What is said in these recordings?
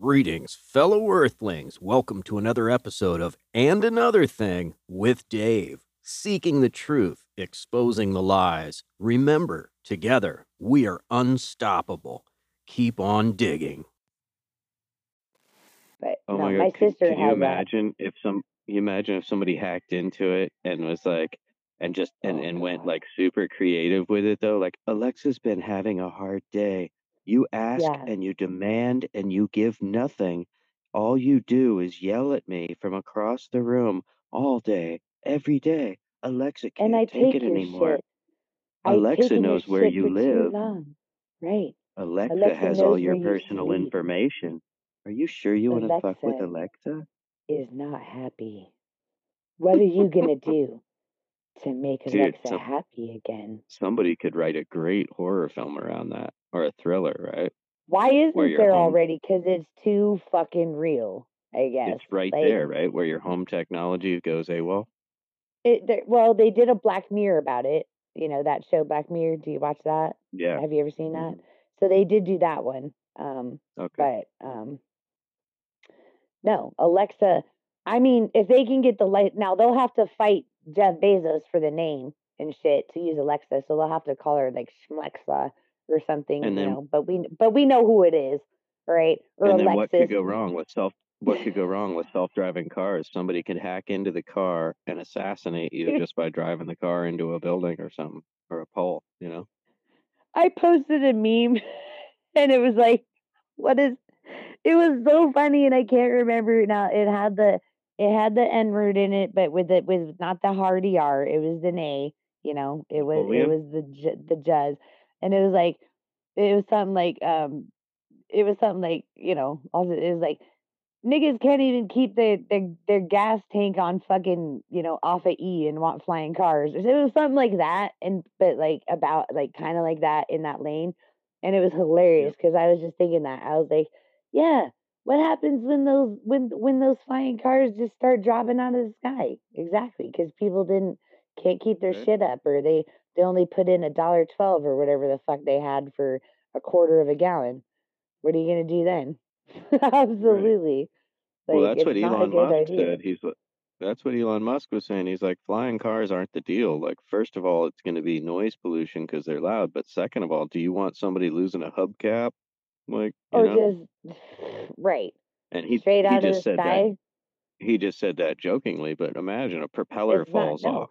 Greetings, fellow Earthlings. Welcome to another episode of And Another Thing with Dave. Seeking the truth, exposing the lies. Remember, together, we are unstoppable. Keep on digging. But Oh no, my my god, could, sister could you has that. imagine if some you imagine if somebody hacked into it and was like and just and, Oh and went like super creative with it though, like Alexa's been having a hard day. You ask Yeah. and you demand and you give nothing. All you do is yell at me from across the room all day, every day. Alexa And I can't take take it your anymore. shit. Alexa taken your knows where shit you for too live. long. Right. Alexa Alexa has all knows your where you personal sleep. information. Are you sure you want to fuck with Alexa Alexa? is not happy. What are you gonna do to make Dude, Alexa some, happy again? somebody could write a great horror film around that or a thriller, right? Why isn't there home already? Because it's too fucking real, I guess. it's right Like there, right? Where your home technology goes AWOL. it. Well, they did a Black Mirror about it. You know that show Black Mirror. Do you watch that? Yeah. Have you ever seen that? Mhm. So they did do that one. Um, Okay. but um, no, Alexa. I mean, if they can get the light now, they'll have to fight Jeff Bezos for the name and shit to use Alexa. So they'll have to call her like Schmlexa or something, And you then know. But we but we know who it is, right? Or and then what could go wrong with self what could go wrong with self-driving cars? Somebody could hack into the car and assassinate you just by driving the car into a building or something or a pole, you know? I posted a meme, and it was like, what is? It was so funny, and I can't remember now. It had the it had the N word in it, but with it was not the hard ER. It was the nay. You know, it was it was the j- the jazz, and it was like it was something like um it was something like you know also it was like niggas can't even keep their their their gas tank on fucking you know off of E and want flying cars. It was something like that, and but like about like kind of like that in that lane, and it was hilarious because I was just thinking that I was like, yeah, what happens when those when when those flying cars just start dropping out of the sky? Exactly, because people didn't can't keep their Right. shit up, or they they only put in a dollar twelve or whatever the fuck they had for a quarter of a gallon. What are you gonna do then? Right. Absolutely. Well, that's what it's not a Elon Musk idea. said. He's that's what Elon Musk was saying. He's like, flying cars aren't the deal. Like, first of all, it's going to be noise pollution because they're loud. But second of all, do you want somebody losing a hubcap? Like, you Or know? just right. And he Straight he out of the just said that he just said that jokingly. But imagine a propeller It's not falls no. off.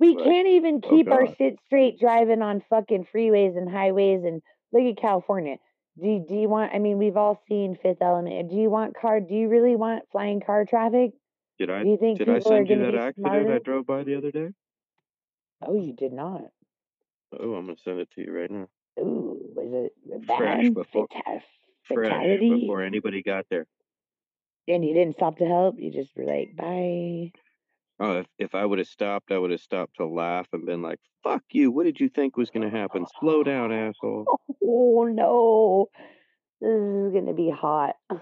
We can't even oh keep our shit straight driving on fucking freeways and highways and look at California. Do you, do you want I mean we've all seen Fifth Element. Do you want car do you really want flying car traffic? Did I Do you think did I send you that accident smarter? I drove by the other day? Oh, you did not. Oh, I'm gonna send it to you right now. Ooh, was it Fresh bad? before Fata- fresh before anybody got there. And you didn't stop to help? You just were like, bye. Oh, if if I would have stopped, I would have stopped to laugh and been like, "Fuck you! What did you think was gonna happen? Slow down, asshole." Oh no. This is gonna be hot.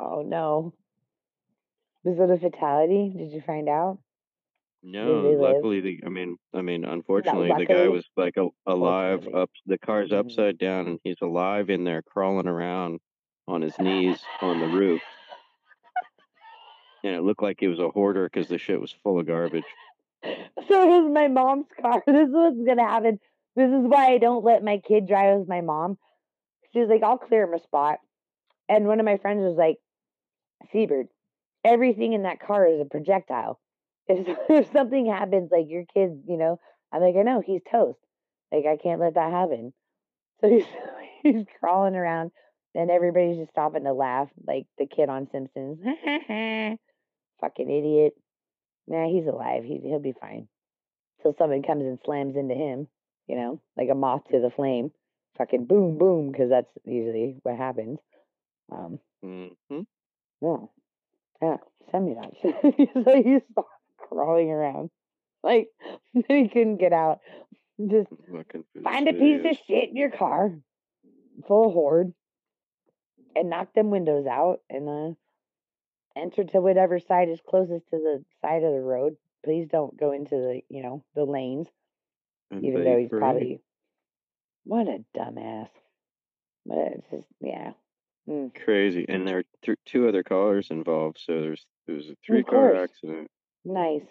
Oh no. Was it a fatality? Did you find out? No, luckily the I mean I mean unfortunately the guy was like a, alive up the car's Mhm. upside down and he's alive in there crawling around on his knees on the roof and it looked like he was a hoarder because the shit was full of garbage. So it was my mom's car. This is what's gonna happen. This is why I don't let my kid drive with my mom. She was like, I'll clear him a spot. And one of my friends was like, Seabird, everything in that car is a projectile. If, if something happens, like your kid, you know, I'm like, I know, he's toast. Like I can't let that happen. So he's he's crawling around and everybody's just stopping to laugh, like the kid on Simpsons. Fucking idiot. Nah, he's alive. He he'll be fine. Till someone comes and slams into him, you know, like a moth to the flame. Fucking boom, boom, because that's usually what happens. Um, hmm yeah, yeah. Send me that so he started crawling around, like he couldn't get out. Just find a piece of shit in your car, full of hoard, and knock them windows out, and uh, enter to whatever side is closest to the side of the road. Please don't go into the, you know, the lanes. And even though he's probably what a dumbass. But it's just yeah. Mm, Crazy. And there are th- two other cars involved, so there's there was a three car accident, nice.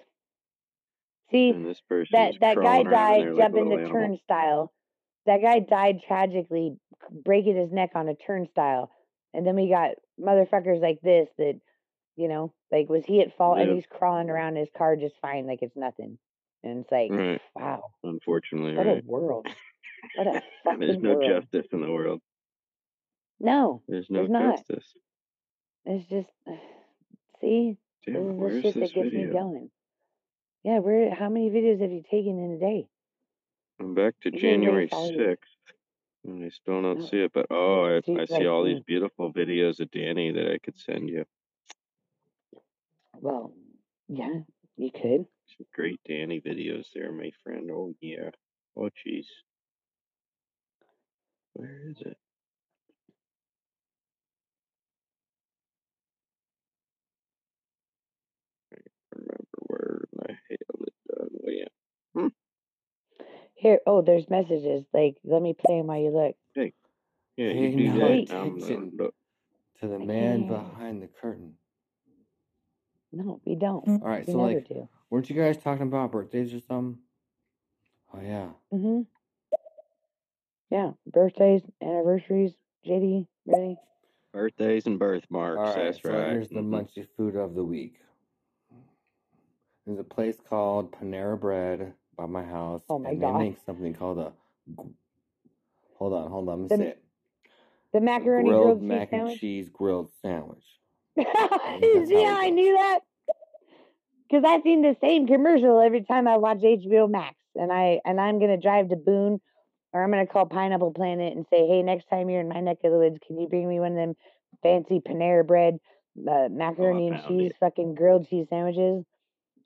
See, and this that that guy crawling around died there like a jumping little the animal. turnstile. That guy died tragically, breaking his neck on a turnstile. And then we got motherfuckers like this that, you know, like was he at fault? And Yeah. he's crawling around his car just fine, like it's nothing. And it's like, Right. wow, Unfortunately, what right. a world! What a There's fucking no world! justice in the world. No, There's no there's not. justice. It's just, see, this Damn, is the shit this that gets me video? going. Yeah, where? How many videos have you taken in a day? I'm back to You really January follow you. 6th. And I still don't No, see it, but oh, I, see, I like see all these beautiful videos of Danny that I could send you. Well, yeah, you could. Some great Danny videos there, my friend. Oh, yeah. Oh, jeez. Where is it? Where I it done. Well, yeah. Here, oh, there's messages. Like, let me play 'em while you look. Hey, Yeah, Pay you do no that. I'm, attention look, to the man behind the curtain. No, we don't. All right, We so like, do. weren't you guys talking about birthdays or something? Oh yeah. Mm-hmm. Yeah, birthdays, anniversaries. JD, really? birthdays and birthmarks. right, That's so right. here's the Mhm. munchy food of the week. There's a place called Panera Bread by my house, Oh my and God. they make something called a. Hold on, hold on. Let me The it. The macaroni grilled grilled cheese mac and sandwich. cheese grilled sandwich. that's See how how it I goes. knew that? Because I've seen the same commercial every time I watch HBO Max, and I and I'm gonna drive to Boone, or I'm gonna call Pineapple Planet and say, hey, next time you're in my neck of the woods, can you bring me one of them fancy Panera Bread, uh, macaroni and Oh, found cheese, it. fucking grilled cheese sandwiches?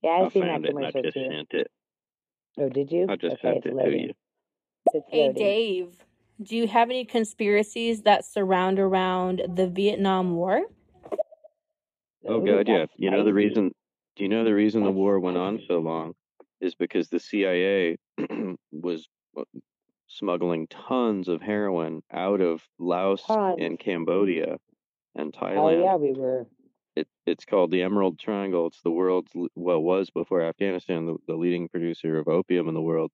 Yeah, I I've seen that found it and I just too. sent it. Oh, did you? I just okay, sent it's it to you. It's Hey, loading. Dave, do you have any conspiracies that surround around the Vietnam War? Oh Ooh, God, yeah. You know the reason? Do you know the reason the war went on so long is because the CIA was uh, smuggling tons of heroin out of Laos Tons. and Cambodia and Thailand. Oh yeah, we were. It it's called the Emerald Triangle. It's the world's well was before Afghanistan the, the leading producer of opium in the world.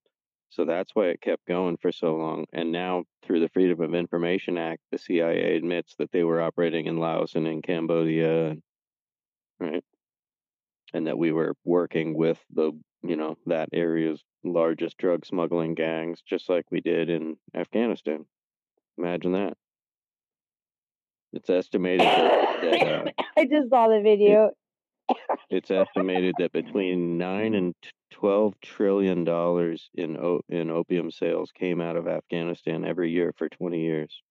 So that's why it kept going for so long. And now through the Freedom of Information Act, the CIA admits that they were operating in Laos and in Cambodia, right? And that we were working with the you know that area's largest drug smuggling gangs, just like we did in Afghanistan. Imagine that. It's estimated that that uh, I just saw the video. It's estimated that between nine and twelve trillion dollars in in opium sales came out of Afghanistan every year for twenty years.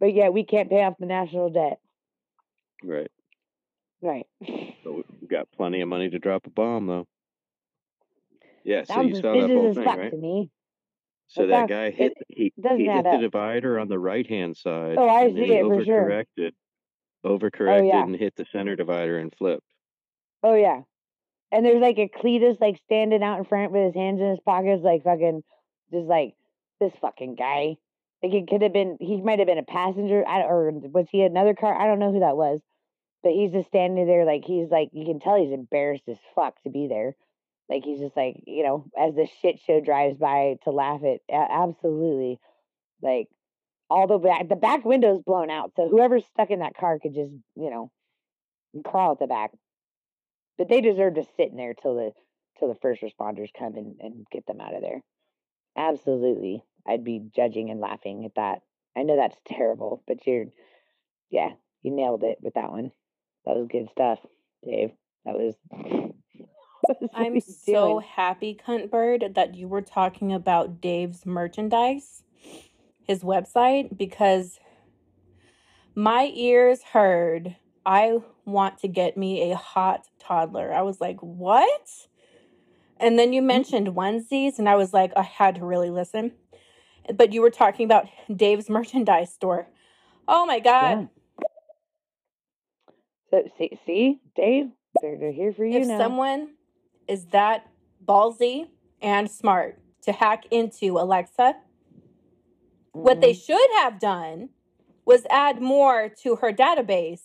But yeah, we can't pay off the national debt. Right. Right. So we've got plenty of money to drop a bomb, though. Yeah. So you saw that whole thing, right? to me. So that that- guy it- hit he he hit add the up. divider on the right hand side. Oh, I see it for sure. Oh, overcorrected, overcorrected, yeah. and hit the center divider and flipped. Oh yeah. And there's like a Cletus like standing out in front with his hands in his pockets, like fucking just like this fucking guy. Like it could have been he might have been a passenger. I or was he another car? I don't know who that was. But he's just standing there like he's like you can tell he's embarrassed as fuck to be there. Like he's just like, you know, as the shit show drives by to laugh at absolutely. Like all the back the back window's blown out. So whoever's stuck in that car could just, you know, crawl at the back. But they deserve to sit in there till the till the first responders come and, and get them out of there. Absolutely. I'd be judging and laughing at that. I know that's terrible, but you're yeah, you nailed it with that one. That was good stuff, Dave. That was, I'm so doing? happy, cunt bird, that you were talking about Dave's merchandise, his website, because my ears heard I want to get me a hot toddler. I was like, what? And then you mm-hmm. mentioned onesies, and I was like, I had to really listen. But you were talking about Dave's merchandise store. Oh my God. Yeah. So see, see, Dave, they're, they're here for you if now. someone is that ballsy and smart to hack into Alexa, what they Mhm. should have done was add more to her database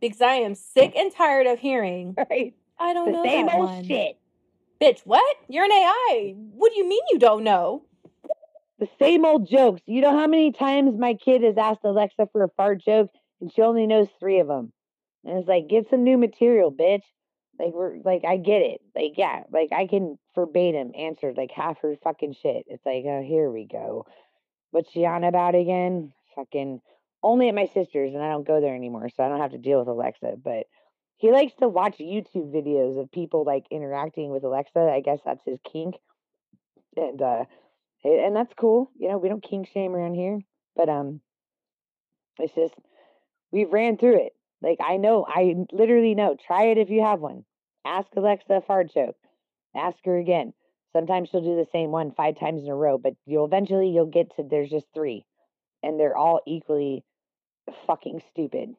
because I am sick and tired of hearing, Right? I don't The know same that old one. shit. Bitch, what? You're an AI. What do you mean you don't know? The same old jokes. You know how many times my kid has asked Alexa for a fart joke and she only knows three of them. And it's like, get some new material, bitch. Like we're like, I get it. Like, yeah, like I can verbatim answer like half her fucking shit. It's like, oh, here we go. What's she on about again? Fucking only at my sister's, and I don't go there anymore, so I don't have to deal with Alexa. But he likes to watch YouTube videos of people like interacting with Alexa. I guess that's his kink, and uh, and that's cool. You know, we don't kink shame around here, but um, it's just we've ran through it. Like I know, I literally know. Try it if you have one. Ask Alexa a fart joke. Ask her again. Sometimes she'll do the same one five times in a row, but you'll eventually you'll get to there's just three, and they're all equally fucking stupid.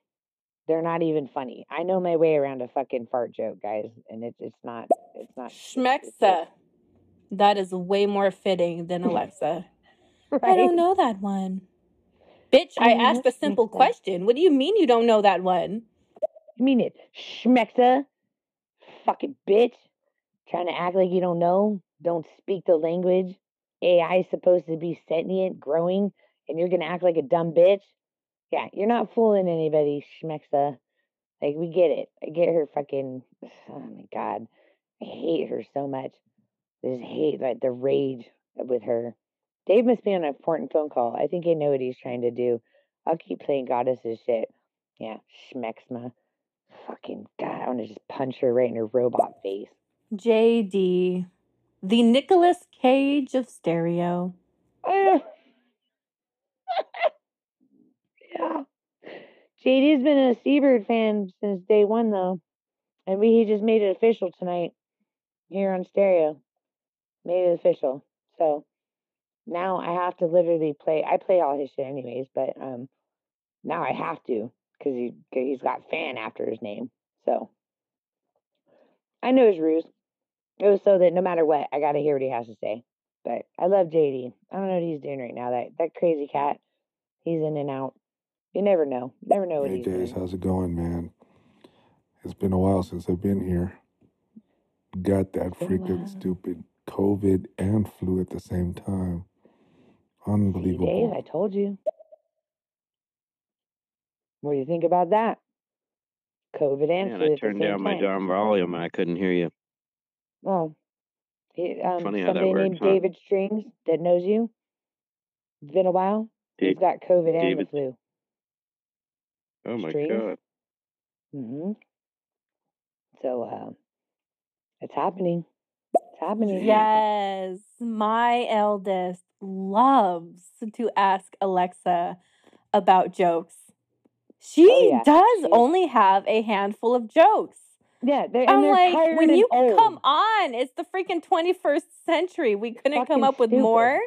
They're not even funny. I know my way around a fucking fart joke, guys, and it's it's not it's not Schmexa. That is way more fitting than Alexa. right. I don't know that one. Bitch, I I asked a simple Schmexa. question. What do you mean you don't know that one? You mean it, Schmexa? Fucking bitch. Trying to act like you don't know. Don't speak the language. AI is supposed to be sentient, growing, and you're gonna act like a dumb bitch. Yeah, you're not fooling anybody, Schmexa. Like we get it. I get her fucking. Oh my god, I hate her so much. I just hate like the rage with her. Dave must be on an important phone call. I think I know what he's trying to do. I'll keep playing goddesses shit. Yeah, Schmexma. Fucking god, I want to just punch her right in her robot face. JD. The Nicolas Cage of stereo. Ah. yeah. JD's been a Seabird fan since day one though. And we he just made it official tonight here on stereo. Made it official. So now I have to literally play I play all his shit anyways, but um now I have to because he he's got fan after his name. So I know his ruse. It was so that no matter what, I gotta hear what he has to say. But I love JD. I don't know what he's doing right now. That that crazy cat, he's in and out. You never know. Never know what Hey he's Days, doing. how's it going, man? It's been a while since I've been here. Got that It's been a freaking while. stupid COVID and flu at the same time. See, Dave, I told you. What do you think about that? COVID and Man, flu I at the turned same down my time. darn volume and I couldn't hear you. Well, he, um, Funny how that somebody works, named huh? David Strings that knows you. It's been a while. He's Da- got COVID and the David. flu. Oh my Strings. god. hmm So uh, it's happening. It's happening. Yes, my eldest loves to ask Alexa about jokes. She Oh yeah. does She's only have a handful of jokes. Yeah. They're I'm they're like, tired when and you come on, it's the freaking 21st century. We couldn't come up with stupid. more.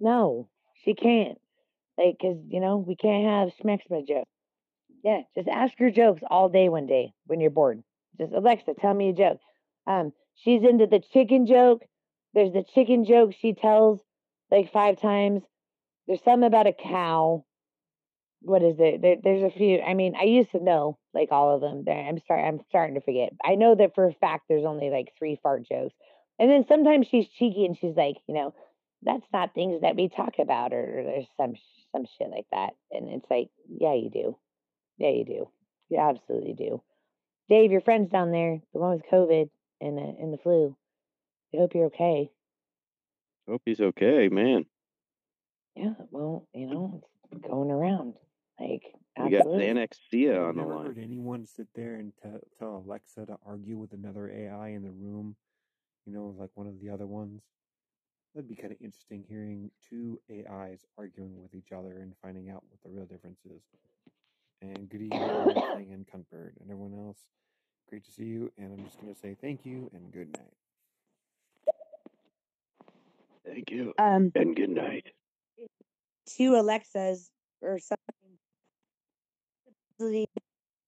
No, she can't. Like, cause you know we can't have schmexma jokes. Yeah, just ask her jokes all day one day when you're bored. Just Alexa, tell me a joke. Um, she's into the chicken joke. There's the chicken joke she tells like five times. There's some about a cow. What is it? There, there's a few. I mean, I used to know like all of them. There, I'm start. I'm starting to forget. I know that for a fact. There's only like three fart jokes, and then sometimes she's cheeky and she's like, you know, that's not things that we talk about, or, or there's some some shit like that. And it's like, yeah, you do. Yeah, you do. You absolutely do. Dave, your friend's down there, the one with COVID and the and the flu. I hope you're okay. Hope he's okay, man. Yeah, well, you know, it's going around. Like, We got absolutely. Xanax Sia I've on the line. heard anyone sit there and te- tell Alexa to argue with another AI in the room, you know, like one of the other ones. That'd be kind of interesting hearing two AIs arguing with each other and finding out what the real difference is. And good evening, Wrestling and Cuntbird, and everyone else. Great to see you, and I'm just going to say thank you and good night. Thank you. Um, And good night. two Alexas or something.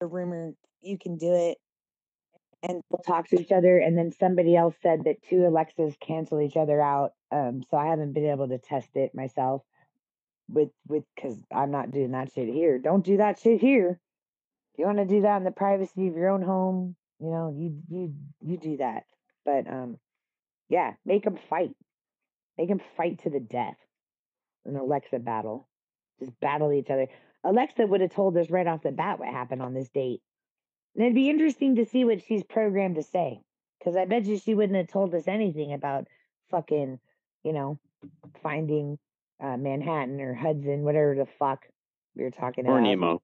A rumor you can do it, and we'll talk to each other. And then somebody else said that two Alexas cancel each other out. Um, so I haven't been able to test it myself. with with because I'm not doing that shit here. Don't do that shit here. You want to do that in the privacy of your own home, you know, you you you do that. But um, yeah, make them fight. Make them fight to the death. An Alexa battle. Just battle each other. Alexa would have told us right off the bat what happened on this date. And it'd be interesting to see what she's programmed to say. Because I bet you she wouldn't have told us anything about fucking, you know, finding uh, Manhattan or Hudson, whatever the fuck we were talking Or about. Or Nemo.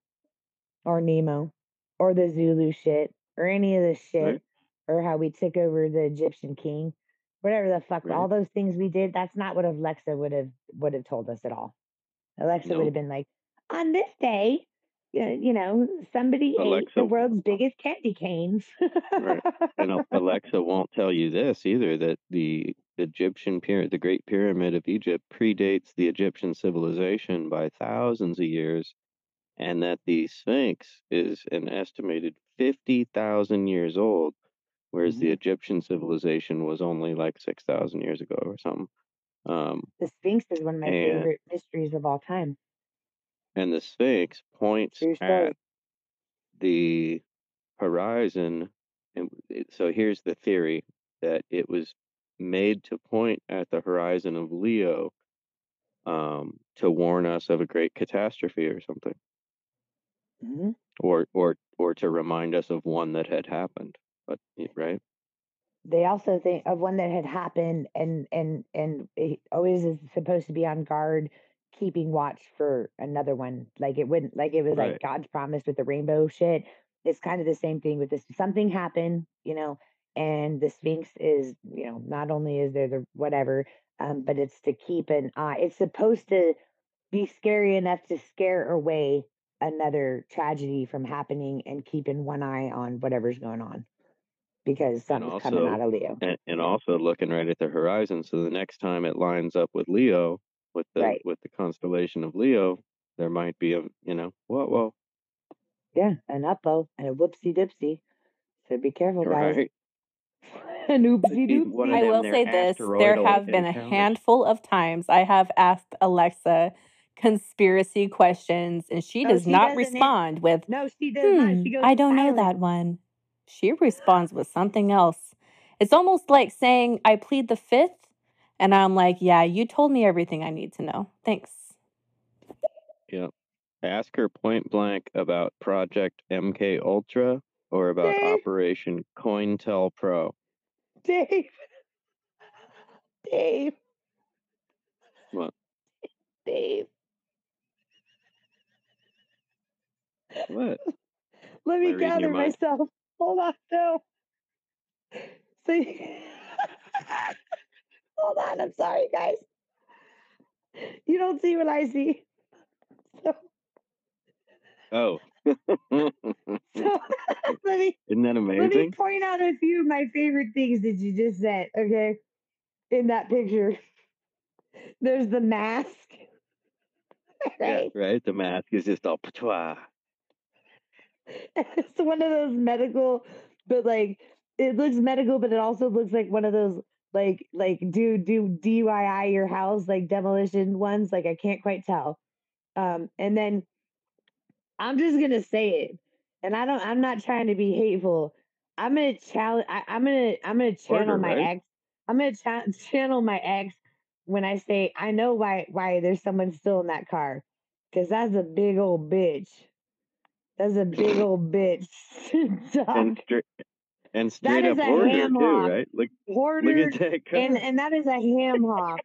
Or Nemo. Or the Zulu shit. Or any of this shit. Right. Or how we took over the Egyptian king. Whatever the fuck, all those things we did, that's not what Alexa would have would have told us at all. Alexa would have been like, on this day, uh, you know, somebody ate the world's biggest candy canes. Right. And Alexa won't tell you this either that the Egyptian pyramid, the Great Pyramid of Egypt, predates the Egyptian civilization by thousands of years, and that the Sphinx is an estimated 50,000 years old, whereas the Mhm. Egyptian civilization was only like 6,000 years ago or something. Um, the Sphinx is one of my And- favorite mysteries of all time. And the Sphinx points at the horizon. And it, so here's the theory that it was made to point at the horizon of Leo um, to warn us of a great catastrophe or something, hmm or or or to remind us of one that had happened. But right, They also think of one that had happened, and and and it always is supposed to be on guard, keeping watch for another one. Like it wouldn't, like it was like God's promise with the rainbow shit. It's kind of the same thing with this. Something happened, you know, and the Sphinx is, you know, not only is there the whatever, um, but it's to keep an eye. It's supposed to be scary enough to scare away another tragedy from happening and keeping one eye on whatever's going on because something's coming out of Leo. and, and also looking right at the horizon. So the next time it lines up with Leo, with the Right. with the constellation of Leo, there might be a you know whoa whoa Yeah, an uppo and a whoopsie dipsy. So be careful, guys. right. an oopsie be doopsie. I will say this there have been a encounters. handful of times I have asked Alexa conspiracy questions and she No, does she not doesn't an- respond with, No, she does not. hmm, She goes I don't know silent. that one. She responds with something else. It's almost like saying, I plead the fifth. And I'm like, yeah, you told me everything I need to know. Thanks. Yeah. Ask her point blank about Project MK Ultra or about Dave. Operation COINTELPRO. Dave. Dave. What? Dave. What? Let me Am I reading your gather myself. Hold on, no. See. Hold on, I'm sorry, guys. You don't see what I see. So, Oh. so let me Isn't that amazing? let me point out a few of my favorite things that you just said, okay? In that picture. There's the mask. Yeah, Right? right? The mask is just all patois. it's one of those medical, but like it looks medical, but it also looks like one of those like like do do DIY your house like demolition ones. Like I can't quite tell. Um, and then I'm just gonna say it, and I don't. I'm not trying to be hateful. I'm gonna challenge. I, I'm gonna. I'm gonna channel Order, my right? ex. I'm gonna cha- channel my ex when I say I know why why there's someone still in that car, because that's a big old bitch. That's a big old bitch. And and straight is up a ham too, right? Look Hoarder, look at that car. and and that is a ham hock.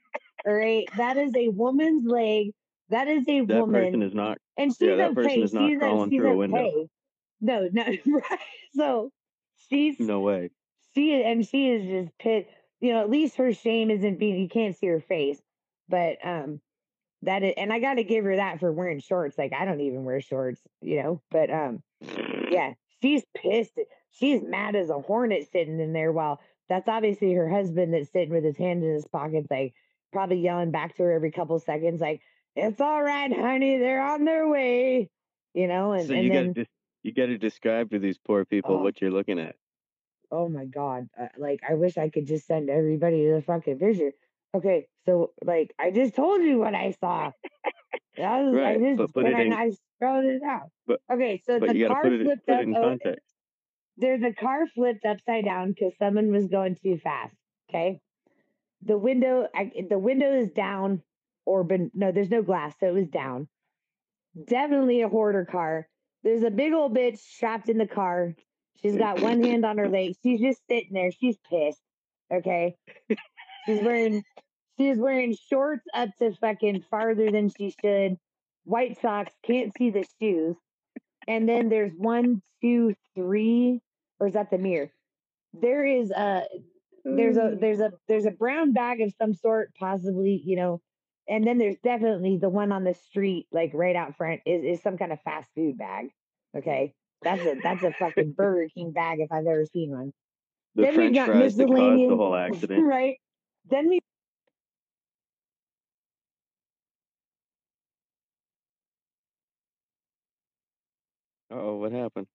All right, that is a woman's leg. That is a that woman. person is not And she's Yeah, that person okay. is not she's crawling she's through a window. okay. No, no, right. So she's no way. she and she is just pit. You know, at least her shame isn't being. You can't see her face, but um, that is, and I got to give her that for wearing shorts. Like I don't even wear shorts, you know. But um, yeah, she's pissed. She's mad as a hornet sitting in there while that's obviously her husband that's sitting with his hand in his pockets, like probably yelling back to her every couple seconds, like, It's all right, honey, they're on their way. You know, and, so and you then gotta you gotta describe to these poor people Oh. what you're looking at. oh my god, uh, like I wish I could just send everybody the fucking picture. Okay, so like I just told you what I saw. I, was, Right, just but put and it in. I, I spelled it out. But Okay, so but the to car put it flipped up. it in Oh, context. There's a car flipped upside down because someone was going too fast. Okay, the window, I, the window is down, or been no, there's no glass, so it was down. Definitely a hoarder car. There's a big old bitch trapped in the car. She's got one hand on her leg. She's just sitting there. She's pissed. Okay, she's wearing she's wearing shorts up to fucking farther than she should. White socks. Can't see the shoes. And then there's one, two, three, or is that the mirror? There is a there's a mm. there's a there's a brown bag of some sort, possibly, you know, and then there's definitely the one on the street, like right out front, is is some kind of fast food bag. Mm. Okay. That's a that's a fucking Burger King bag if I've ever seen one. The then we've got fries that caused the miscellaneous whole accident. right. Then we Oh, what happened?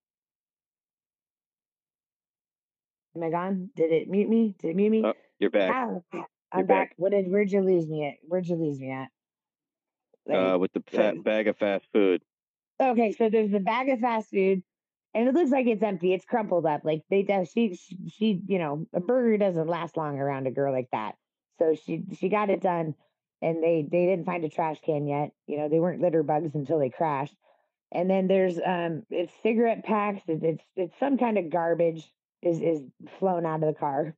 Am I gone? Did it mute me? Did it mute me? Oh, you're back. Ow. You're I'm back. back. What did where'd you lose me at? Where'd you lose me at? Like Uh, with the fat bag of fast food. Okay, so there's a bag of fast food, and it looks like it's empty. It's crumpled up. Like they does. She, she, she, you know, a burger doesn't last long around a girl like that. So she, she got it done, and they, they didn't find a trash can yet. You know, they weren't litter bugs until they crashed. And then there's, um, it's cigarette packs. It's, it's, it's some kind of garbage is is flown out of the car,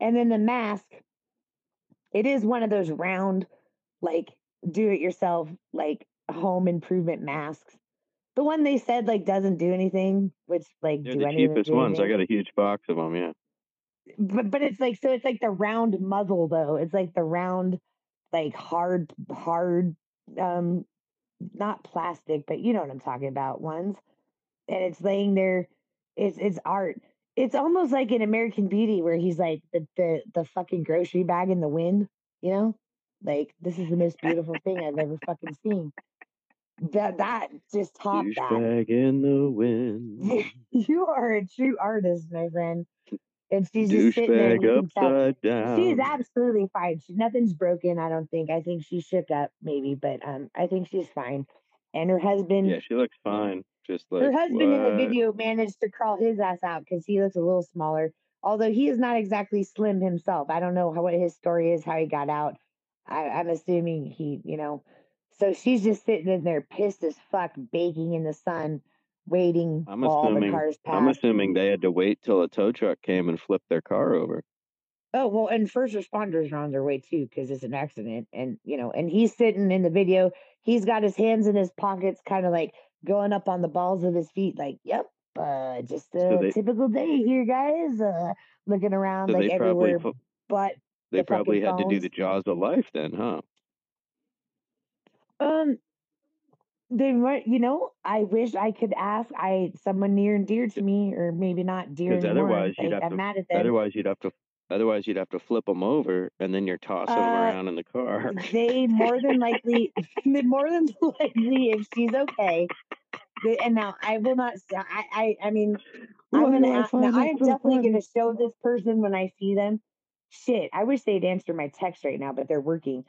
and then the mask. It is one of those round, like do it yourself, like home improvement masks the one they said like doesn't do anything, which like They're do the any of them cheapest do ones. I got a huge box of them. Yeah. But but it's like so it's like the round muzzle though. It's like the round, like hard hard, um, not plastic, but you know what I'm talking about. Ones, and it's laying there. It's it's art. It's almost like an American Beauty where he's like the the the fucking grocery bag in the wind. You know, like this is the most beautiful thing I've ever fucking seen. That that just topped that. Douchebag in the wind. you are a true artist, my friend. And she's just sitting there. And you Douchebag can tell upside down. she's absolutely fine. She, nothing's broken. I don't think. I think she shook up maybe, but um, I think she's fine. And her husband, Yeah, she looks fine. Just like her husband in the video managed to crawl his ass out because he looks a little smaller. Although he is not exactly slim himself. I don't know how what his story is, how he got out. I, I'm assuming he, you know. So she's just sitting in there, pissed as fuck, baking in the sun, waiting I'm while all the assuming. I'm assuming they had to wait till a tow truck came and flipped their car over. Oh well, and first responders are on their way too because it's an accident, and you know, and he's sitting in the video. He's got his hands in his pockets, kind of like going up on the balls of his feet, like, "Yep, uh, just a So they- typical day here, guys." Uh, looking around So like probably everywhere, fu- but they the probably had to do the jaws of life then, huh? um, they might, you know, I wish I could ask I someone near and dear to me, or maybe not dear Because anymore. otherwise you'd have I'm to. mad at them. Otherwise you'd have to. Otherwise you'd have to flip them over, and then you're tossing them Uh, around in the car. they more than likely, more than likely, if she's okay. they- And now I will not. I I mean, I'm gonna I ask. Now I am definitely funny? gonna show this person when I see them. Shit, I wish they'd answer my text right now, but they're working.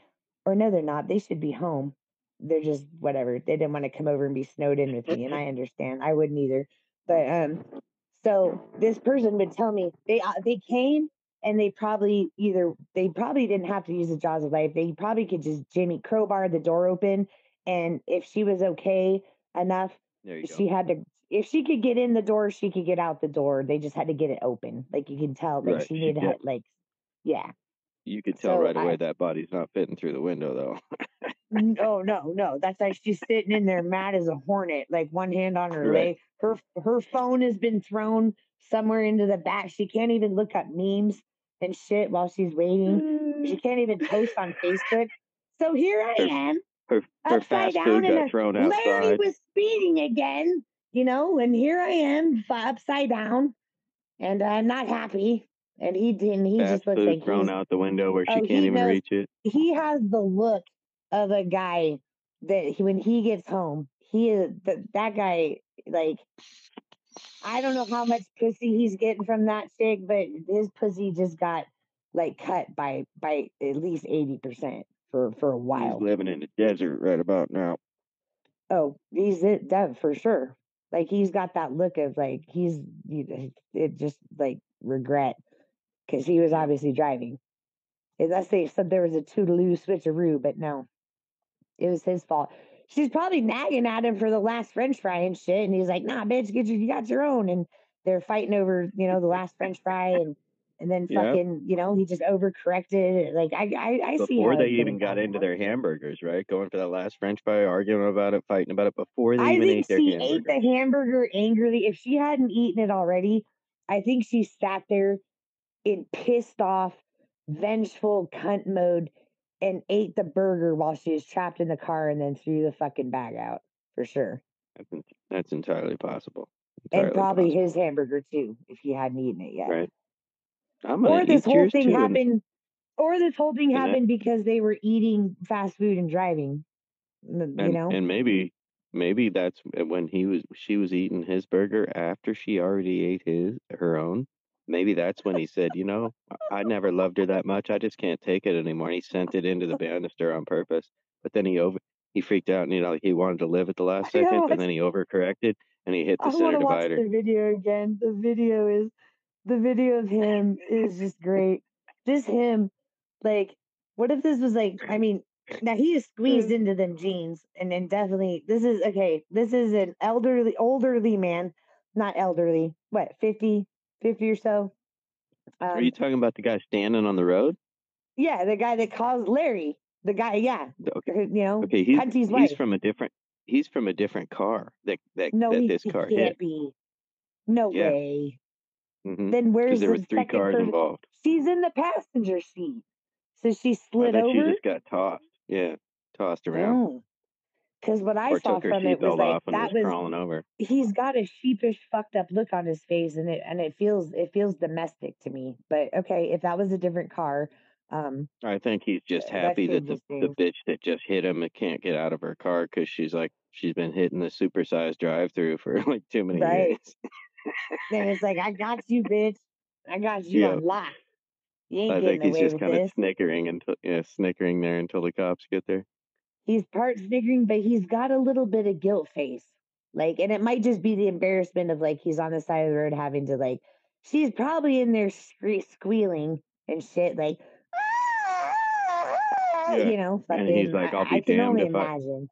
Or no, they're not. They should be home. They're just whatever. They didn't want to come over and be snowed in with me, and I understand. I wouldn't either. But um, so this person would tell me they uh, they came and they probably either they probably didn't have to use the jaws of life. They probably could just Jimmy crowbar the door open, and if she was okay enough, you go. she had to. If she could get in the door, she could get out the door. They just had to get it open. Like you can tell, like Right, she she needed to like, yeah. You could tell So right away that body's not fitting through the window though. no no no. That's like she's sitting in there mad as a hornet, like one hand on her Right. leg. Her her phone has been thrown somewhere into the back. She can't even look up memes and shit while she's waiting. She mm. can't even post on Facebook. So here I am, her her upside fast down, food and got a, thrown Larry outside. was speeding again, you know, and here I am upside down, and I'm not happy. And he didn't. He Fast just looks like thrown he's. out the window where she Oh, can't even knows. reach it. He has the look of a guy that he, when he gets home, he is that that guy. Like I don't know how much pussy he's getting from that chick, but his pussy just got like cut by by at least eighty percent for for a while. He's living in the desert right about now. Oh, he's it that for sure. Like he's got that look of like he's you- it just like regret because he was obviously driving. Unless they said there was a toodaloo switcheroo, but no, it was his fault. She's probably nagging at him for the last French fry and shit, and he's like, "Nah, bitch, get your, you got your own." And they're fighting over, you know, the last French fry, and and then Yeah. fucking, you know, he just overcorrected. Like I, I, I see Before they even got into their hamburgers, right? Going for that last French fry, arguing about it, fighting about it before they I even think ate their she hamburger. ate the hamburger angrily. If she hadn't eaten it already, I think she sat there in pissed off, vengeful cunt mode and ate the burger while she was trapped in the car and then threw the fucking bag out for sure. That's, en- that's entirely possible. And probably possible, his hamburger too, if he hadn't eaten it yet. right? I'm Or this whole thing too, and, happened or this whole thing and that, happened because they were eating fast food and driving. You and know? and maybe maybe that's eh, when he was she was eating his burger after she already ate his her own. Maybe that's when he said, you know, I I never loved her that much. I just can't take it anymore. And he sent it into the banister on purpose. But then he over he freaked out and you know he wanted to live at the last second know. and then he overcorrected and he hit I the want center to watch the video again. The video is the video of him is just great. Just him, like, what if this was like? I mean, now he is squeezed into them jeans, and then definitely this is okay. This is an elderly, elderly man, not elderly. What 50, 50 or so? Are you Um, talking about the guy standing on the road? yeah, the guy that calls Larry, the guy, yeah, Okay. you know, Okay, he's he's wife. from a different he's from a different car that that No, that he, this car can't hit. be. No Yeah. way. hmm Then Because where's there were the three second cars person? involved. She's in the passenger seat. So she slid bet she just got tossed. Yeah, tossed around. No. Because what I saw from it was like that was crawling over. he's got a sheepish fucked up look on his face and it and it feels it feels domestic to me. But okay, if that was a different car, um I think he's just uh, happy that the the bitch that just hit him can't get out of her car because she's like she's been hitting the supersized drive-through for like too many Right. years. Then it's like, I got you, bitch. I got you Yeah, on lock. You ain't I getting think he's away just with kind of snickering until yeah, snickering there until the cops get there. He's part sniggering, but he's got a little bit of guilt face. Like, and it might just be the embarrassment of like he's on the side of the road having to like, she's probably in there squealing and shit, like, ah! Yeah, you know, and he's fucking. like, I, "I'll I be can damned only if I." imagine.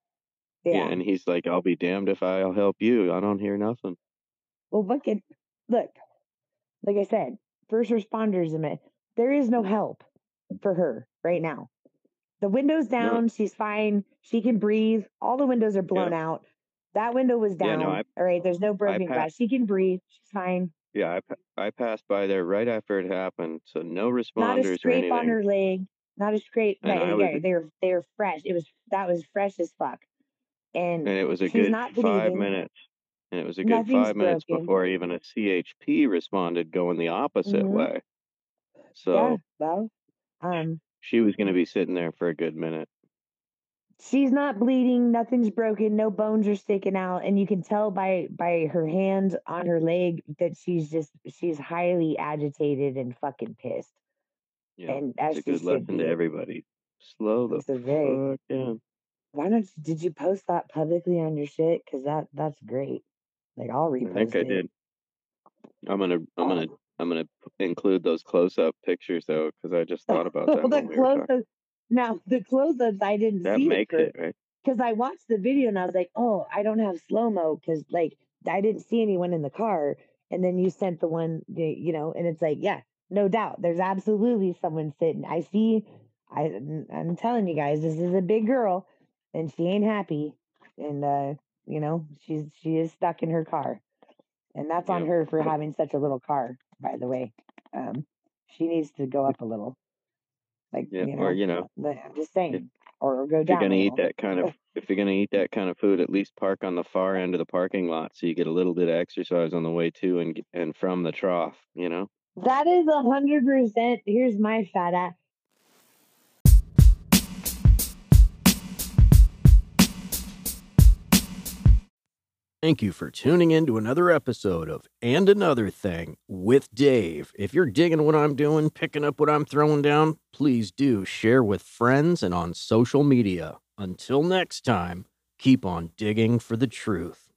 Yeah, Yeah. and he's like, "I'll be damned if I'll help you. I don't hear nothing." Well, at look. Like I said, first responders. admit There is no help for her right now. The window's down. She's fine. She can breathe. All the windows are yeah, blown out. That window was yeah. No, down. I All right. There's no broken glass. She can breathe. She's fine. yeah, I I passed by there right after it happened, so no responders. Not a scrape on her leg. Not a scrape. And Right. Was, Yeah, they're they're fresh. It was that was fresh as fuck. and And it was a good five bleeding. minutes, and it was a good Nothing's five minutes broken. before even a CHP responded going the opposite hmm way. Yeah. So Well, um, she was going to be sitting there for a good minute. she's not bleeding nothing's broken no bones are sticking out and you can tell by by her hand on her leg that she's just she's highly agitated and fucking pissed Yeah, and it's as a good lesson to everybody. Slow the it's fuck down. why don't you, did you post that publicly on your shit because that that's great like i'll repost. I think repost I did. I'm gonna I'm gonna I'm gonna p- include those close up pictures though, because I just thought about that the we close-ups now the close-ups i didn't That see it makes for it right. because I watched the video and I was like, oh, I don't have slow mo because like I didn't see anyone in the car. And then you sent the one, you know, and it's like, yeah, no doubt, there's absolutely someone sitting. I see. I I'm telling you guys, this is a big girl, and she ain't happy, and uh, you know, she's she is stuck in her car, and that's on her for having such a little car. By the way, um, she needs to go up a little, like Yeah, you or know, you know, I'm just if, saying, or, or go if you're gonna eat that kind of if you're gonna eat that kind of food, at least park on the far end of the parking lot so you get a little bit of exercise on the way to and and from the trough. You know. That is a hundred percent. Here's my fat ass. Thank you for tuning in to another episode of And Another Thing with Dave. If you're digging what I'm doing, picking up what I'm throwing down, please do share with friends and on social media. Until next time, keep on digging for the truth.